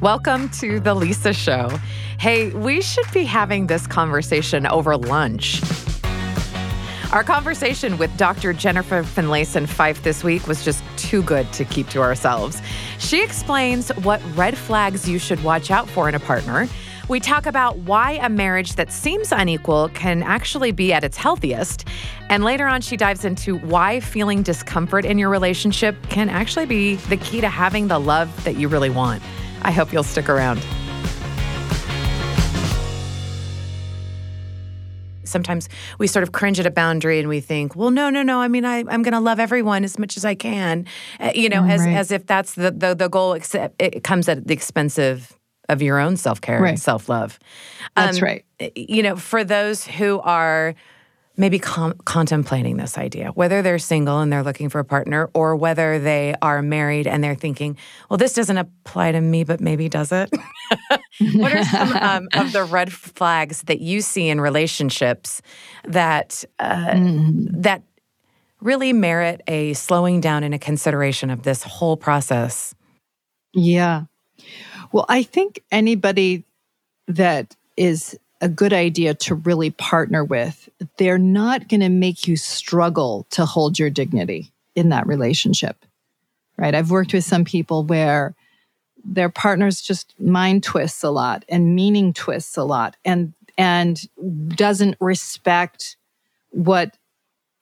Welcome to The Lisa Show. Hey, we should be having this conversation over lunch. Our conversation with Dr. Jennifer Finlayson Fife this week was just too good to keep to ourselves. She explains what red flags you should watch out for in a partner. We talk about why a marriage that seems unequal can actually be at its healthiest. And later on, she dives into why feeling discomfort in your relationship can actually be the key to having the love that you really want. I hope you'll stick around. Sometimes we sort of cringe at a boundary and we think, well, no, no, no. I mean, I, I'm going to love everyone as much as I can, uh, you know, mm, as, right. as if that's the, the, the goal, except it comes at the expense of, of your own self care Right. and self love. That's um, right. Eh, you know, for those who are maybe com- contemplating this idea, whether they're single and they're looking for a partner, or whether they are married and they're thinking, well, this doesn't apply to me, but maybe does it? what are some um, of the red flags that you see in relationships that uh, that really merit a slowing down and a consideration of this whole process? Yeah. Well, I think anybody that is a good idea to really partner with, they're not going to make you struggle to hold your dignity in that relationship. Right? I've worked with some people where their partners just mind twists a lot and meaning twists a lot and and doesn't respect what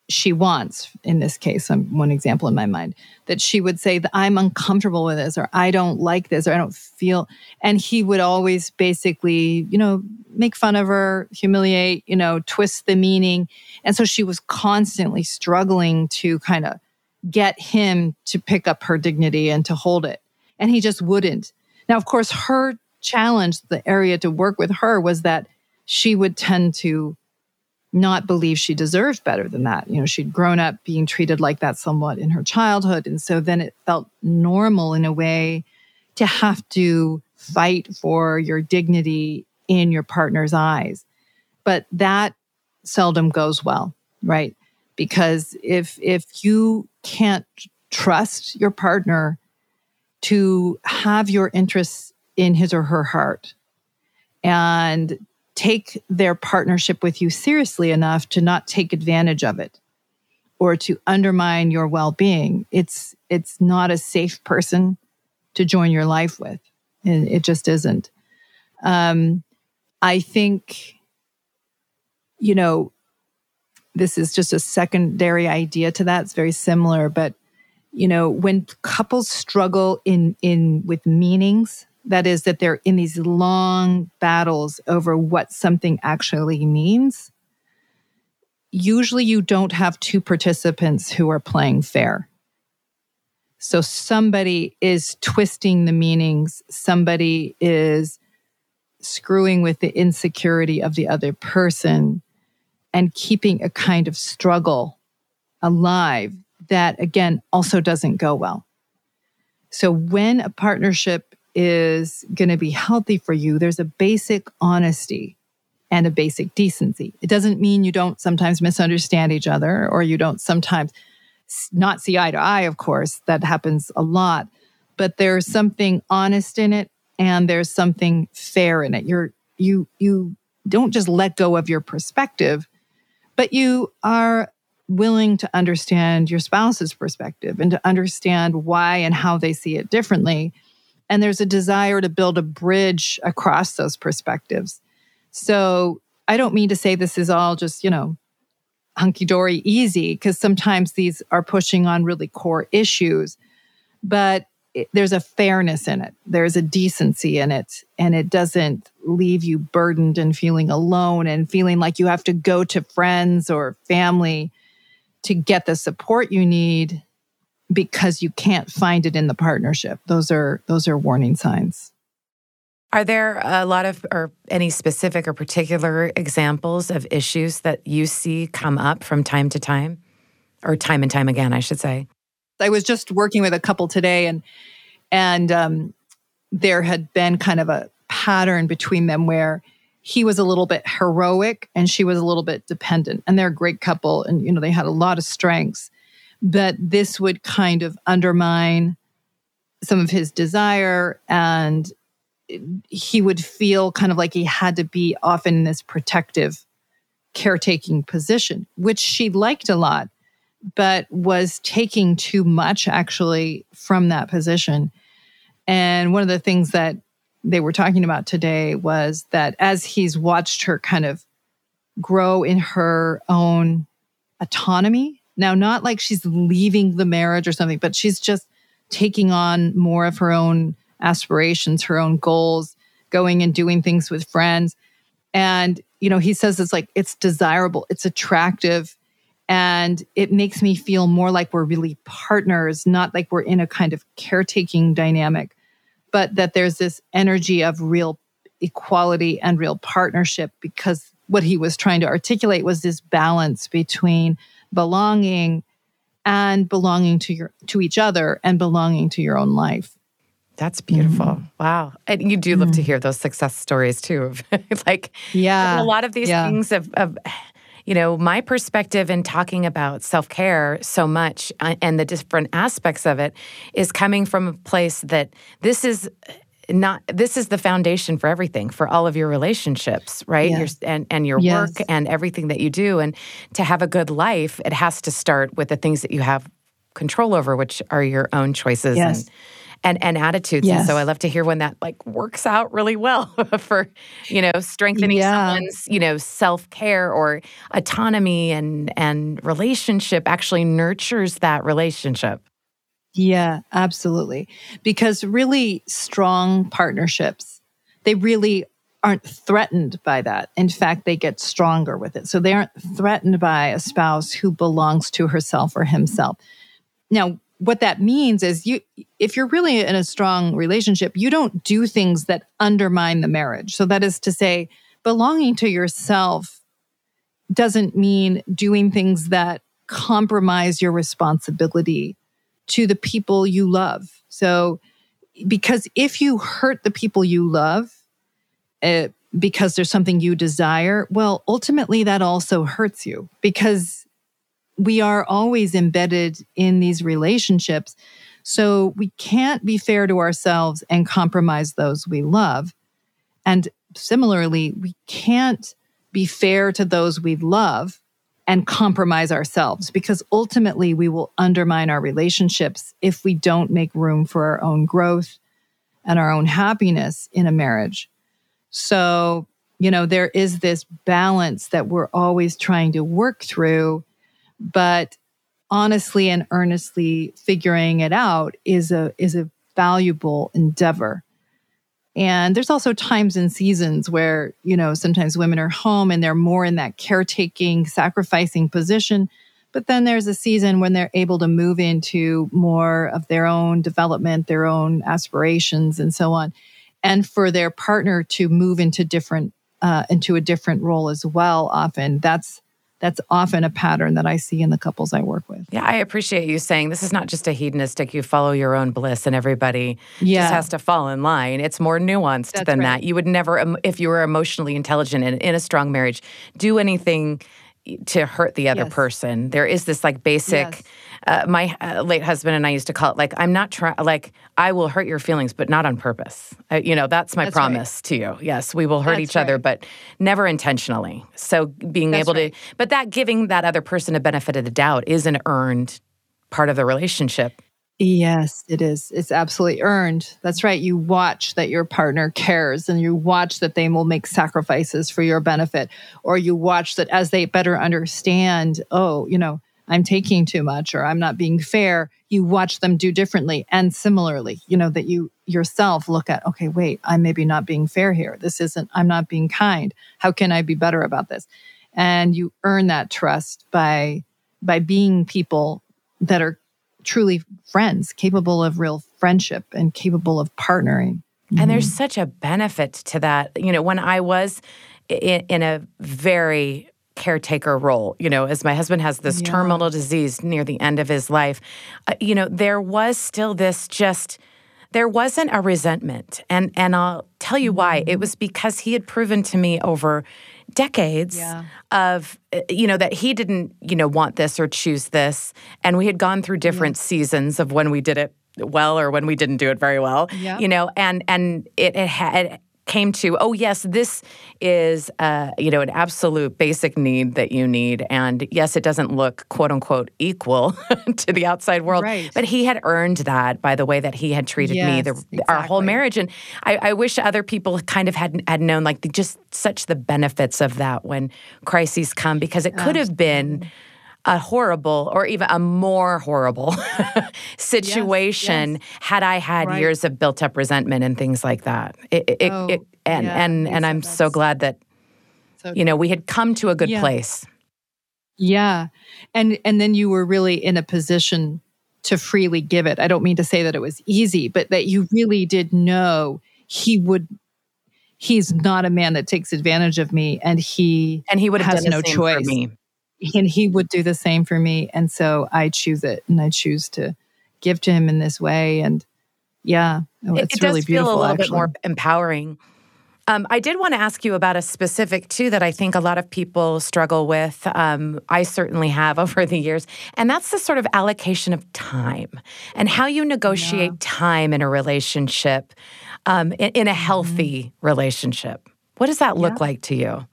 she wants in this case i'm one example in my mind that she would say that i'm uncomfortable with this or i don't like this or i don't feel and he would always basically you know make fun of her humiliate you know twist the meaning. And so she was constantly struggling to kind of get him to pick up her dignity and to hold it. And he just wouldn't. Now of course her challenge the area to work with her was that she would tend to not believe she deserved better than that. You know, she'd grown up being treated like that somewhat in her childhood. And so then it felt normal in a way to have to fight for your dignity in your partner's eyes. But that seldom goes well, right? Because if if you can't trust your partner to have your interests in his or her heart and take their partnership with you seriously enough to not take advantage of it or to undermine your well-being. It's it's not a safe person to join your life with. And it just isn't. Um i think you know this is just a secondary idea to that. It's very similar but you know when couples struggle in in with meanings that is that they're in these long battles over what something actually means usually you don't have two participants who are playing fair. So somebody is twisting the meanings somebody is screwing with the insecurity of the other person and keeping a kind of struggle alive that again also doesn't go well. So when a partnership is going to be healthy for you, there's a basic honesty and a basic decency. It doesn't mean you don't sometimes misunderstand each other or you don't sometimes not see eye to eye, of course. That happens a lot. But there's something honest in it and there's something fair in it. You're you you don't just let go of your perspective, but you are willing to understand your spouse's perspective and to understand why and how they see it differently and there's a desire to build a bridge across those perspectives. So I don't mean to say this is all just, you know, hunky dory easy, because sometimes these are pushing on really core issues, but it, there's a fairness in it, there's a decency in it, and it doesn't leave you burdened and feeling alone and feeling like you have to go to friends or family to get the support you need because you can't find it in the partnership. Those are those are warning signs. Are there a lot of, or any specific or particular examples of issues that you see come up from time to time, or time and time again, I should say? I was just working with a couple today, and and um, there had been kind of a pattern between them where he was a little bit heroic and she was a little bit dependent, and they're a great couple, and you know they had a lot of strengths, but this would kind of undermine some of his desire and he would feel kind of like he had to be often in this protective caretaking position, which she liked a lot, but was taking too much actually from that position. And one of the things that they were talking about today was that as he's watched her kind of grow in her own autonomy, now, not like she's leaving the marriage or something, but she's just taking on more of her own aspirations, her own goals, going and doing things with friends. And, you know, he says it's like, it's desirable, it's attractive, and it makes me feel more like we're really partners, not like we're in a kind of caretaking dynamic, but that there's this energy of real equality and real partnership because what he was trying to articulate was this balance between belonging and belonging to your to each other and belonging to your own life. That's beautiful. Mm. Wow. And you do love mm. to hear those success stories too. like, yeah, a lot of these yeah. things of, of, you know, my perspective in talking about self care so much uh, and the different aspects of it is coming from a place that this is not this is the foundation for everything for all of your relationships right your, and and your yes. work and everything that you do and to have a good life it has to start with the things that you have control over which are your own choices yes. and and and attitudes. Yes. And so I love to hear when that like works out really well for, you know, strengthening yeah. someone's, you know, self-care or autonomy and and relationship actually nurtures that relationship. Yeah, absolutely. Because really strong partnerships, they really aren't threatened by that. In fact, they get stronger with it. So they aren't threatened by a spouse who belongs to herself or himself. Now, what that means is you if you're really in a strong relationship, you don't do things that undermine the marriage. So that is to say, belonging to yourself doesn't mean doing things that compromise your responsibility to the people you love. So, because if you hurt the people you love, uh, because there's something you desire, well, ultimately that also hurts you because we are always embedded in these relationships. So we can't be fair to ourselves and compromise those we love. And similarly, we can't be fair to those we love and compromise ourselves because ultimately we will undermine our relationships if we don't make room for our own growth and our own happiness in a marriage. So, you know, there is this balance that we're always trying to work through, but honestly and earnestly figuring it out is a is a valuable endeavor. And there's also times and seasons where, you know, sometimes women are home and they're more in that caretaking, sacrificing position. But then there's a season when they're able to move into more of their own development, their own aspirations, and so on. And for their partner to move into different, uh, into a different role as well, often that's that's often a pattern that I see in the couples I work with. Yeah, I appreciate you saying this is not just a hedonistic, you follow your own bliss and everybody yeah. just has to fall in line. It's more nuanced That's than right. that. You would never, if you were emotionally intelligent and in a strong marriage, do anything to hurt the other yes. person. There is this like basic. Yes. Uh, my uh, late husband and I used to call it like I'm not trying. Like I will hurt your feelings, but not on purpose. Uh, you know that's my that's promise right. to you. Yes, we will hurt that's each right. other, but never intentionally. So being that's able right. to, but that giving that other person a benefit of the doubt is an earned part of the relationship. Yes, it is. It's absolutely earned. That's right. You watch that your partner cares and you watch that they will make sacrifices for your benefit, or you watch that as they better understand, oh, you know, I'm taking too much or I'm not being fair, you watch them do differently. And similarly, you know, that you yourself look at, okay, wait, I'm maybe not being fair here. This isn't, I'm not being kind. How can I be better about this? And you earn that trust by by being people that are truly friends, capable of real friendship and capable of partnering. Mm-hmm. And there's such a benefit to that. You know, when I was in, in a very caretaker role, you know, as my husband has this yeah. terminal disease near the end of his life, uh, you know, there was still this just there wasn't a resentment and and I'll tell you why. It mm-hmm. was because he had proven to me over decades yeah. of uh, you know that he didn't you know want this or choose this and we had gone through different yeah. seasons of when we did it well or when we didn't do it very well. You know, and and it, it had came to oh yes this is uh, you know an absolute basic need that you need. And yes it doesn't look quote unquote equal to the outside world. Right. but he had earned that by the way that he had treated me Yes, the, our whole marriage. And I, I wish other people kind of had had known like the, just such the benefits of that when crises come because it could have been a horrible or even a more horrible situation yes. had I had Right. years of built up resentment and things like that. It, it, Oh, it, and yeah, and and I'm so glad that So you know we had come to a good Yeah. place. Yeah. And and then you were really in a position to freely give it. I don't mean to say that it was easy, but that you really did know he would he's not a man that takes advantage of me and he And he would have Has done the no choice. And he would do the same for me and so I choose it and I choose to give to him in this way and yeah, oh, It- it's it, really does feel beautiful a little actually. bit more empowering. Um, I did want to ask you about a specific too that I think a lot of people struggle with. Um, I certainly have over the years, and that's the sort of allocation of time and how you negotiate time in a relationship, um, in, in a healthy relationship. What does that look Mm-hmm. Yeah. like to you?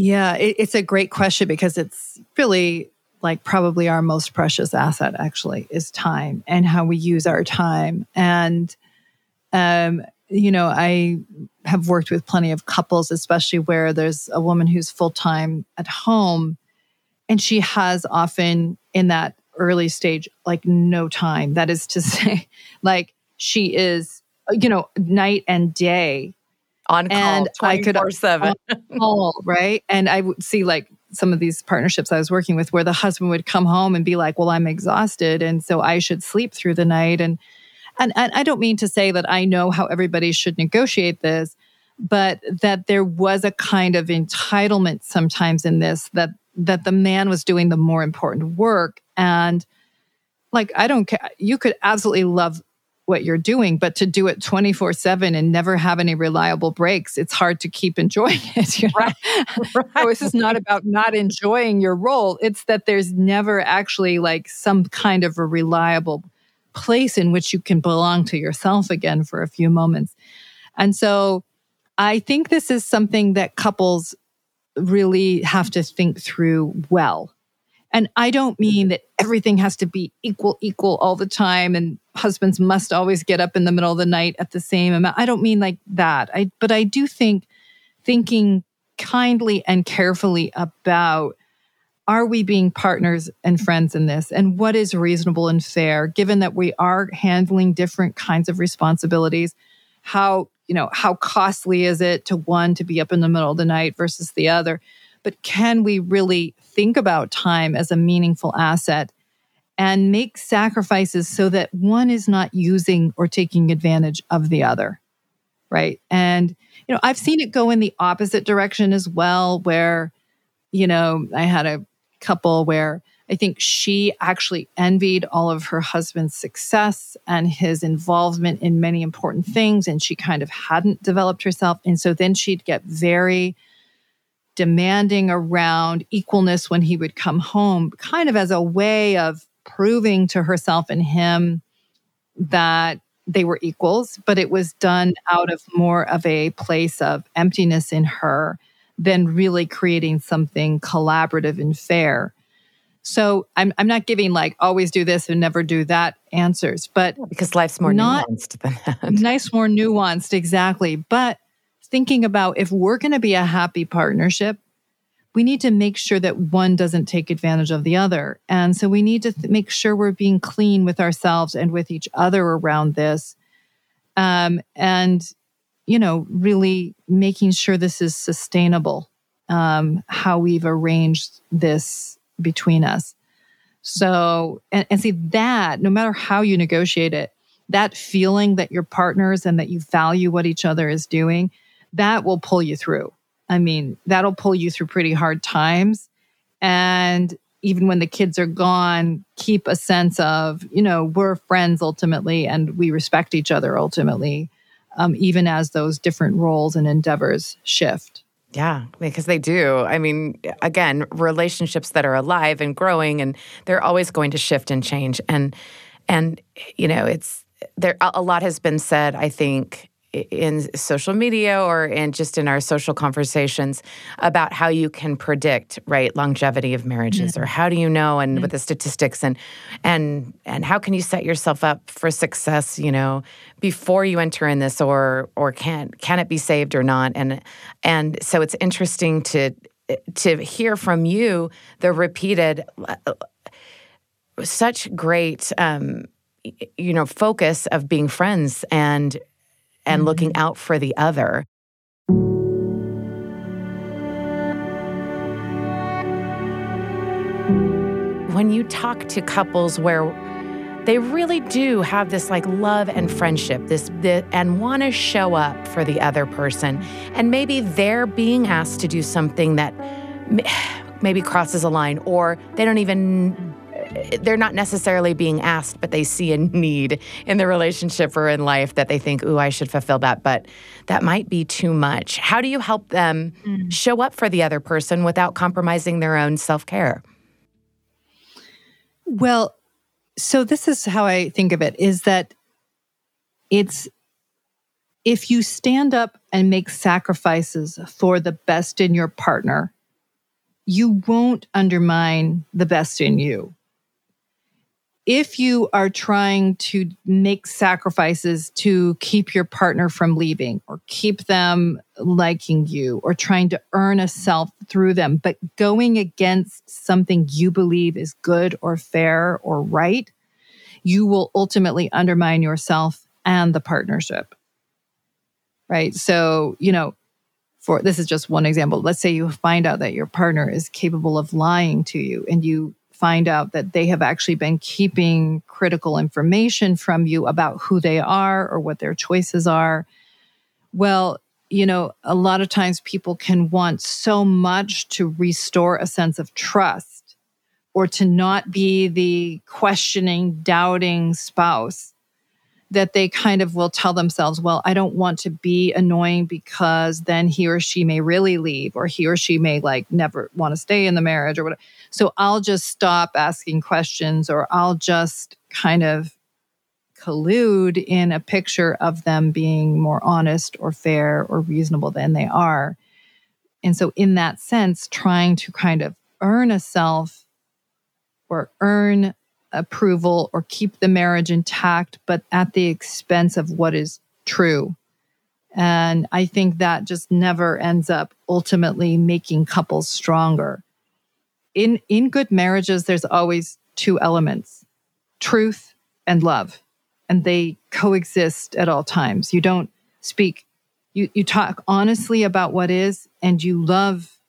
Yeah, it, it's a great question because it's really like probably our most precious asset actually is time and how we use our time. And, um, you know, I have worked with plenty of couples, especially where there's a woman who's full time at home and she has often in that early stage, like no time. That is to say, like she is, you know, night and day On call, And I could- 24 7. all right. And I would see like some of these partnerships I was working with where the husband would come home and be like, Well, I'm exhausted. And so I should sleep through the night. And and, and I don't mean to say that I know how everybody should negotiate this, but that there was a kind of entitlement sometimes in this that that the man was doing the more important work. And like I don't care. You could absolutely love what you're doing, but to do it 24 7 and never have any reliable breaks, it's hard to keep enjoying it. You know? Right. So this is not about not enjoying your role. It's that there's never actually like some kind of a reliable place in which you can belong to yourself again for a few moments. And so I think this is something that couples really have to think through well. And I don't mm-hmm. mean that everything has to be equal, equal all the time, and husbands must always get up in the middle of the night at the same amount. I don't mean like that. I, but I do think thinking kindly and carefully about are we being partners and friends in this and what is reasonable and fair given that we are handling different kinds of responsibilities how you know how costly is it to one to be up in the middle of the night versus the other but can we really think about time as a meaningful asset and make sacrifices so that one is not using or taking advantage of the other right? And you know i've seen it go in the opposite direction as well where you know i had a couple where i think she actually envied all of her husband's success and his involvement in many important things and she kind of hadn't developed herself. And so then she'd get very demanding around equalness when he would come home kind of as a way of proving to herself and him that they were equals, but it was done out of more of a place of emptiness in her than really creating something collaborative and fair. So I'm, I'm not giving like always do this and never do that answers, but because life's more Not- nuanced than that. nice, more nuanced, exactly. But thinking about if we're going to be a happy partnership, we need to make sure that one doesn't take advantage of the other. And so we need to th- make sure we're being clean with ourselves and with each other around this. Um, and, you know, really making sure this is sustainable, um, how we've arranged this between us. So, and, and see that no matter how you negotiate it, that feeling that you're partners and that you value what each other is doing, that will pull you through. I mean, that'll pull you through pretty hard times. And even when the kids are gone, keep a sense of, you know, we're friends ultimately and we respect each other ultimately, um, even as those different roles and endeavors shift. Yeah, because they do. I mean, again, relationships that are alive and growing, and they're always going to shift and change. And and you know, it's there. A lot has been said. I think in social media or in just in our social conversations about how you can predict right longevity of marriages mm-hmm. or how do you know and mm-hmm. with the statistics and and and how can you set yourself up for success you know before you enter in this or or can can it be saved or not and and so it's interesting to to hear from you the repeated such great um, you know focus of being friends and and mm-hmm. looking out for the other. When you talk to couples where they really do have this like love and friendship this, this and want to show up for the other person and maybe they're being asked to do something that maybe crosses a line or they don't even they're not necessarily being asked, but they see a need in the relationship or in life that they think, ooh, I should fulfill that, but that might be too much. How do you help them mm. show up for the other person without compromising their own self care? Well, so this is how I think of it is that it's if you stand up and make sacrifices for the best in your partner, you won't undermine the best in you if you are trying to make sacrifices to keep your partner from leaving or keep them liking you or trying to earn a self through them, but going against something you believe is good or fair or right, you will ultimately undermine yourself and the partnership. Right. So, you know, for this is just one example. Let's say you find out that your partner is capable of lying to you and you find out that they have actually been keeping critical information from you about who they are or what their choices are. Well, you know, a lot of times people can want so much to restore a sense of trust or to not be the questioning, doubting spouse that they kind of will tell themselves, well, I don't want to be annoying because then he or she may really leave or he or she may like never want to stay in the marriage or whatever. So I'll just stop asking questions or I'll just kind of collude in a picture of them being more honest or fair or reasonable than they are. And so, in that sense, trying to kind of earn a self or earn approval or keep the marriage intact, but at the expense of what is true. And I think that just never ends up ultimately making couples stronger. In, in good marriages, there's always two elements truth and love, and they coexist at all times. You don't speak, you, you talk honestly about what is, and you love,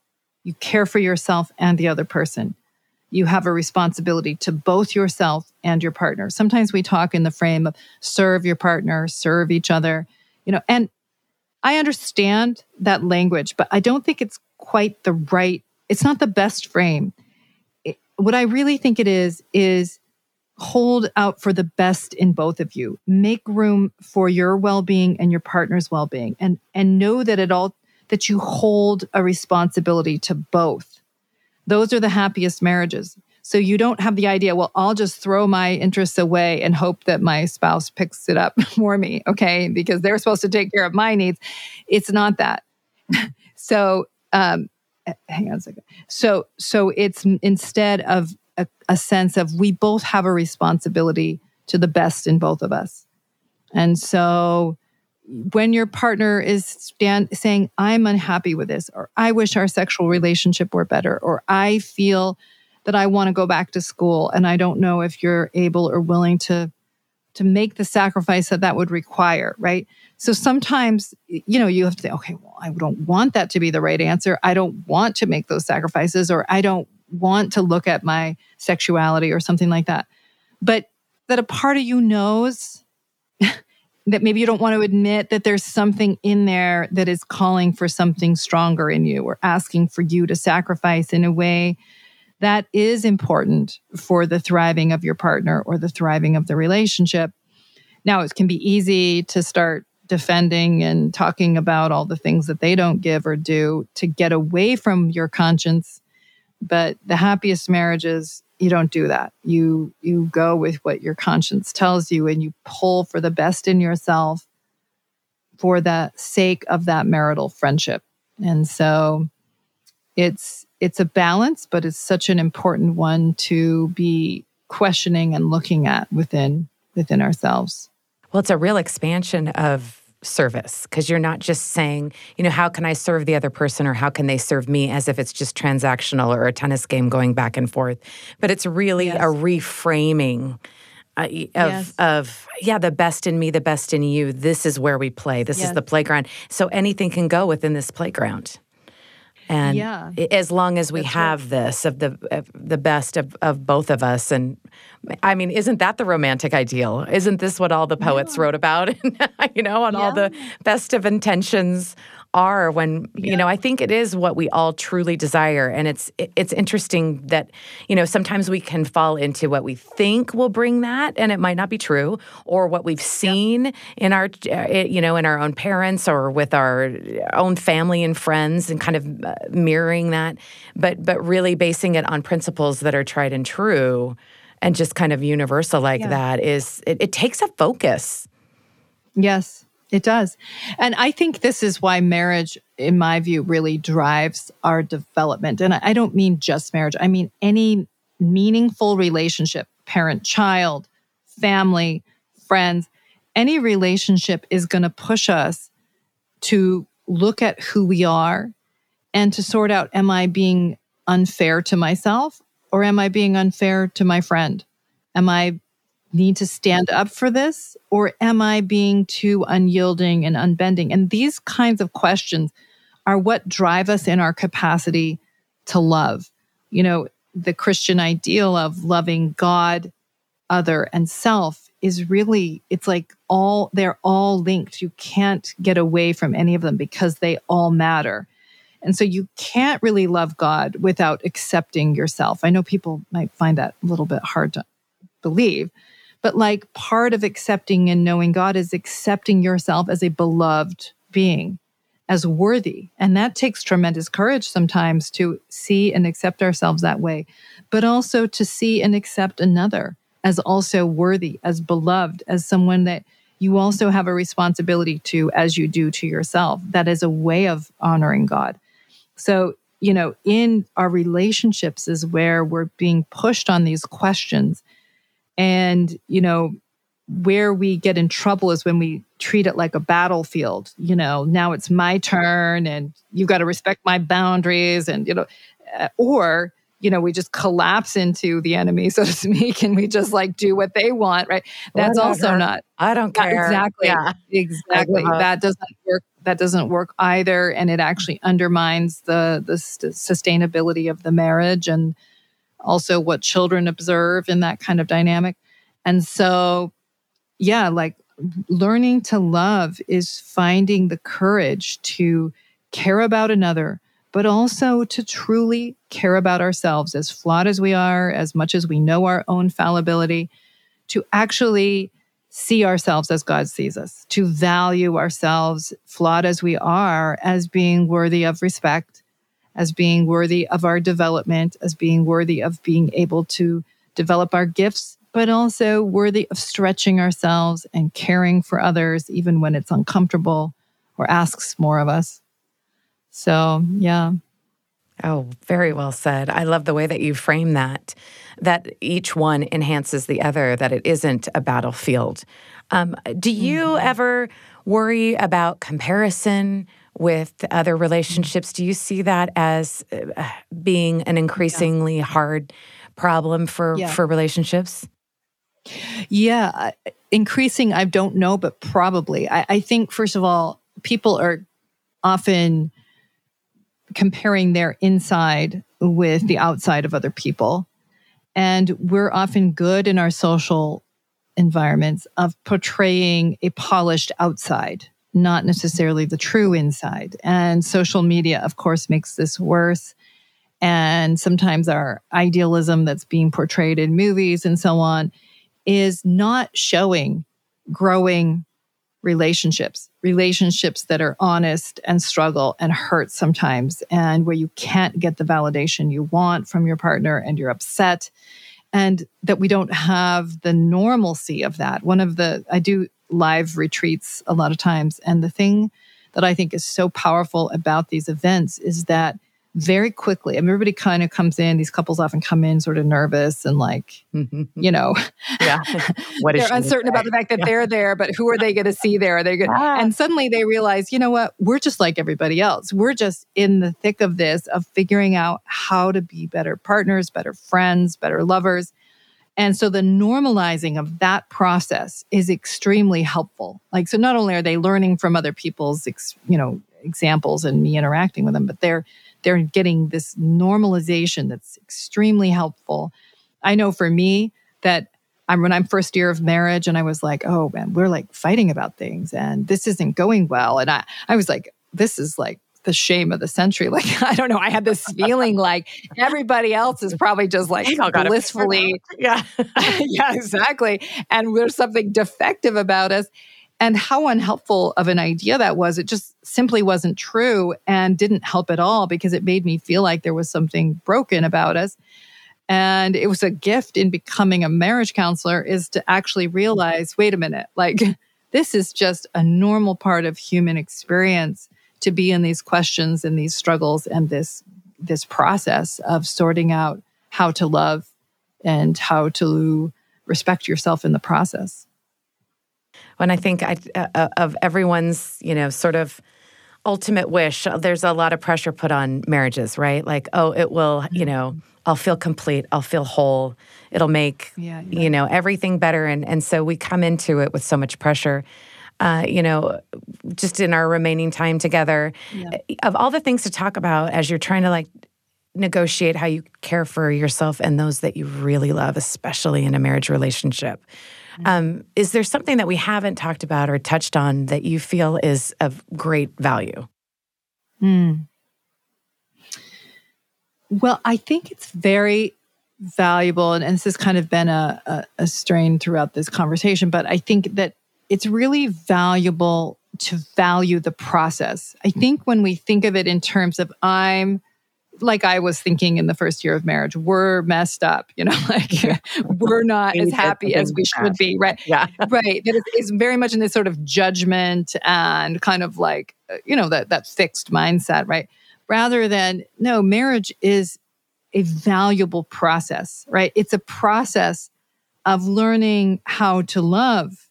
you care for yourself and the other person you have a responsibility to both yourself and your partner. Sometimes we talk in the frame of serve your partner, serve each other, you know, and I understand that language, but I don't think it's quite the right, it's not the best frame. It, what I really think it is, is hold out for the best in both of you. Make room for your well-being and your partner's well-being and and know that it all that you hold a responsibility to both those are the happiest marriages. So you don't have the idea, well, I'll just throw my interests away and hope that my spouse picks it up for me, okay? Because they're supposed to take care of my needs. It's not that. so, um, Eh, hang on a second. So, so it's instead of a, a sense of we both have a responsibility to the best in both of us. And so when your partner is stand, saying, I'm unhappy with this, or I wish our sexual relationship were better, or I feel that I want to go back to school and I don't know if you're able or willing to to make the sacrifice that that would require, right? So sometimes, you know, you have to say, okay, well, I don't want that to be the right answer. I don't want to make those sacrifices, or I don't want to look at my sexuality or something like that. But that a part of you knows that maybe you don't want to admit that there's something in there that is calling for something stronger in you or asking for you to sacrifice in a way that is important for the thriving of your partner or the thriving of the relationship. Now, it can be easy to start defending and talking about all the things that they don't give or do to get away from your conscience. But the happiest marriages you don't do that. You you go with what your conscience tells you and you pull for the best in yourself for the sake of that marital friendship. And so it's it's a balance, but it's such an important one to be questioning and looking at within within ourselves. Well, it's a real expansion of service because you're not just saying, you know, how can I serve the other person or how can they serve me as if it's just transactional or a tennis game going back and forth. But it's really yes. a reframing. Uh, of yes. of yeah the best in me the best in you this is where we play this yes. is the playground so anything can go within this playground and yeah. as long as we That's have right. this of the of the best of, of both of us and i mean isn't that the romantic ideal isn't this what all the poets yeah. wrote about you know on yeah. all the best of intentions are when yeah. you know I think it is what we all truly desire and it's it's interesting that you know sometimes we can fall into what we think will bring that and it might not be true or what we've seen yeah. in our eh, you know in our own parents or with our own family and friends and kind of uh, mirroring that but but really basing it on principles that are tried and true and just kind of universal like yeah. that is it, it takes a focus yes it does. And I think this is why marriage, in my view, really drives our development. And I don't mean just marriage, I mean any meaningful relationship, parent child, family, friends, any relationship is going to push us to look at who we are and to sort out am I being unfair to myself or am I being unfair to my friend? Am I need to stand up for this? Or am I being too unyielding and unbending? And these kinds of questions are what drive us in our capacity to love. You know, the Christian ideal of loving God, other, and self is really, it's like all, they're all linked. You can't get away from any of them because they all matter. And so you can't really love God without accepting yourself. I know people might find that a little bit hard to believe, but like part of accepting and knowing God is accepting yourself as a beloved being, as worthy. And that takes tremendous courage sometimes to see and accept ourselves that way, but also to see and accept another as also worthy, as beloved, as someone that you also have a responsibility to as you do to yourself. That is a way of honoring God. So, you know, in our relationships is where we're being pushed on these questions and, you know, where we get in trouble is when we treat it like a battlefield. You know, now it's my turn and you've got to respect my boundaries. And, you know, uh, or, you know, we just collapse into the enemy, so to speak, and we just like do what they want, right? That's Whatever. also not. I don't care. Exactly. Yeah. Exactly. That doesn't work. That doesn't work either, and it actually undermines the the st- sustainability of the marriage and also what children observe in that kind of dynamic. And so, yeah, like learning to love is finding the courage to care about another, but also to truly care about ourselves, as flawed as we are, as much as we know our own fallibility, to actually see ourselves as God sees us, to value ourselves, flawed as we are, as being worthy of respect as being worthy of our development, as being worthy of being able to develop our gifts, but also worthy of stretching ourselves and caring for others, even when it's uncomfortable or asks more of us. So, yeah. Oh, very well said. I love the way that you frame that, that each one enhances the other, that it isn't a battlefield. Um, do you mm-hmm. ever worry about comparison with other relationships. Do you see that as uh, being an increasingly yeah. hard problem for yeah. for relationships? Yeah, increasing. I don't know, but probably. I, I think first of all, people are often comparing their inside with the outside of other people. And we're often good in our social environments of portraying a polished outside not necessarily the true inside. And social media, of course, makes this worse. And sometimes our idealism that's being portrayed in movies and so on is not showing growing relationships, relationships that are honest and struggle and hurt sometimes, and where you can't get the validation you want from your partner and you're upset and that we don't have the normalcy of that. One of the, I do live retreats a lot of times. And the thing that I think is so powerful about these events is that very quickly, I mean, everybody kind of comes in, these couples often come in sort of nervous and like, mm-hmm. you know, yeah. What they're uncertain about the fact that yeah. they're there, but who are they going to see there? Are they good? Ah. And suddenly they realize, you know what? We're just like everybody else. We're just in the thick of this, of figuring out how to be better partners, better friends, better lovers. And so the normalizing of that process is extremely helpful. Like, so not only are they learning from other people's, you know, examples and me interacting with them, but they're, they're getting this normalization that's extremely helpful. I know for me that I'm when I'm first year of marriage and I was like, oh man, we're like fighting about things and this isn't going well. And I, I was like, this is like the shame of the century. Like, I don't know. I had this feeling like everybody else is probably just like blissfully. Yeah. yeah, exactly. And there's something defective about us. And how unhelpful of an idea that was. It just simply wasn't true and didn't help at all because it made me feel like there was something broken about us. And it was a gift in becoming a marriage counselor is to actually realize wait a minute, like, this is just a normal part of human experience to be in these questions and these struggles and this this process of sorting out how to love and how to respect yourself in the process. When I think I, uh, of everyone's, you know, sort of ultimate wish, there's a lot of pressure put on marriages, right? Like, oh, it will, you know, I'll feel complete, I'll feel whole, it'll make, yeah, yeah. you know, everything better. And and so we come into it with so much pressure uh, you know, just in our remaining time together. Yeah. Of all the things to talk about as you're trying to like negotiate how you care for yourself and those that you really love, especially in a marriage relationship. Mm-hmm. Um, is there something that we haven't talked about or touched on that you feel is of great value? Mm. Well, I think it's very valuable, and, and this has kind of been a, a, a strain throughout this conversation, but I think that it's really valuable to value the process. I think when we think of it in terms of I'm like I was thinking in the first year of marriage, we're messed up, you know, like we're not as happy as we should be, right? Yeah. right. That is, very much in this sort of judgment and kind of like, uh, you know, that, that fixed mindset, right? Rather than, no, marriage is a valuable process, right? It's a process of learning how to love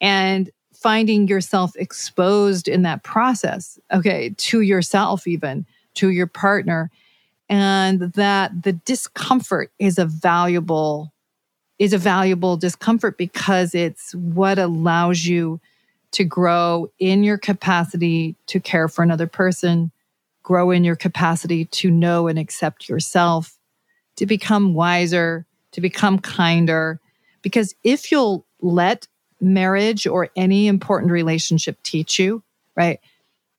and finding yourself exposed in that process, okay, to yourself, even to your partner, and that the discomfort is a valuable is a valuable discomfort because it's what allows you to grow in your capacity to care for another person, grow in your capacity to know and accept yourself, to become wiser, to become kinder. Because if you'll let marriage or any important relationship teach you, right?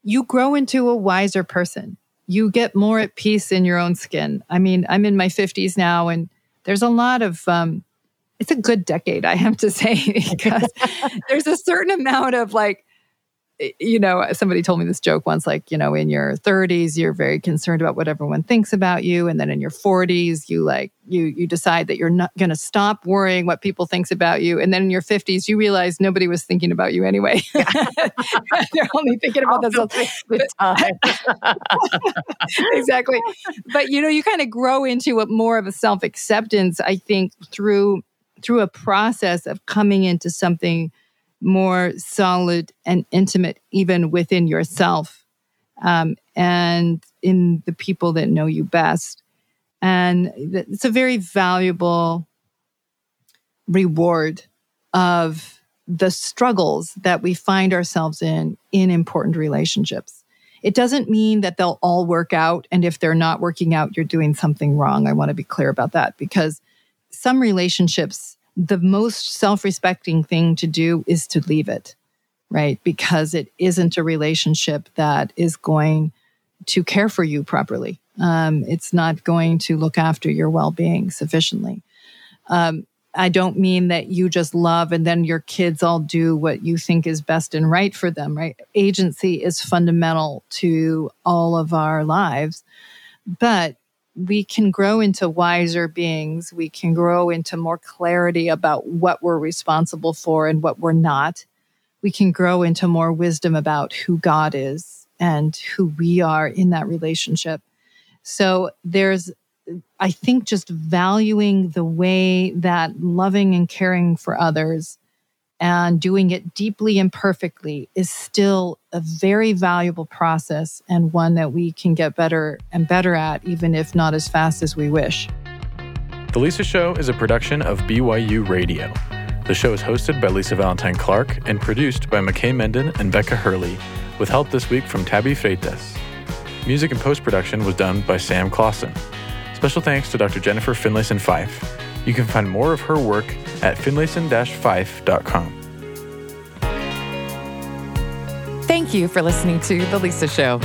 You grow into a wiser person. You get more at peace in your own skin. I mean, I'm in my 50s now, and there's a lot of, um, it's a good decade, I have to say, because there's a certain amount of like you know, somebody told me this joke once like, you know, in your 30s, you're very concerned about what everyone thinks about you. And then in your 40s, you like, you, you decide that you're not going to stop worrying what people thinks about you. And then in your 50s, you realize nobody was thinking about you anyway. They're only thinking about themselves. exactly. But, you know, you kind of grow into a more of a self acceptance, I think, through through a process of coming into something more solid and intimate, even within yourself um, and in the people that know you best. And it's a very valuable reward of the struggles that we find ourselves in in important relationships. It doesn't mean that they'll all work out. And if they're not working out, you're doing something wrong. I want to be clear about that because some relationships the most self respecting thing to do is to leave it, right? Because it isn't a relationship that is going to care for you properly. Um, it's not going to look after your well being sufficiently. Um, I don't mean that you just love and then your kids all do what you think is best and right for them, right? Agency is fundamental to all of our lives. But we can grow into wiser beings. We can grow into more clarity about what we're responsible for and what we're not. We can grow into more wisdom about who God is and who we are in that relationship. So there's, I think, just valuing the way that loving and caring for others and doing it deeply and perfectly is still a very valuable process and one that we can get better and better at, even if not as fast as we wish. The Lisa Show is a production of BYU Radio. The show is hosted by Lisa Valentine Clark and produced by McKay Menden and Becca Hurley, with help this week from Tabby Freitas. Music and post production was done by Sam Clausen. Special thanks to Dr. Jennifer Finlayson Fife. You can find more of her work at finlayson-fife.com. Thank you for listening to The Lisa Show.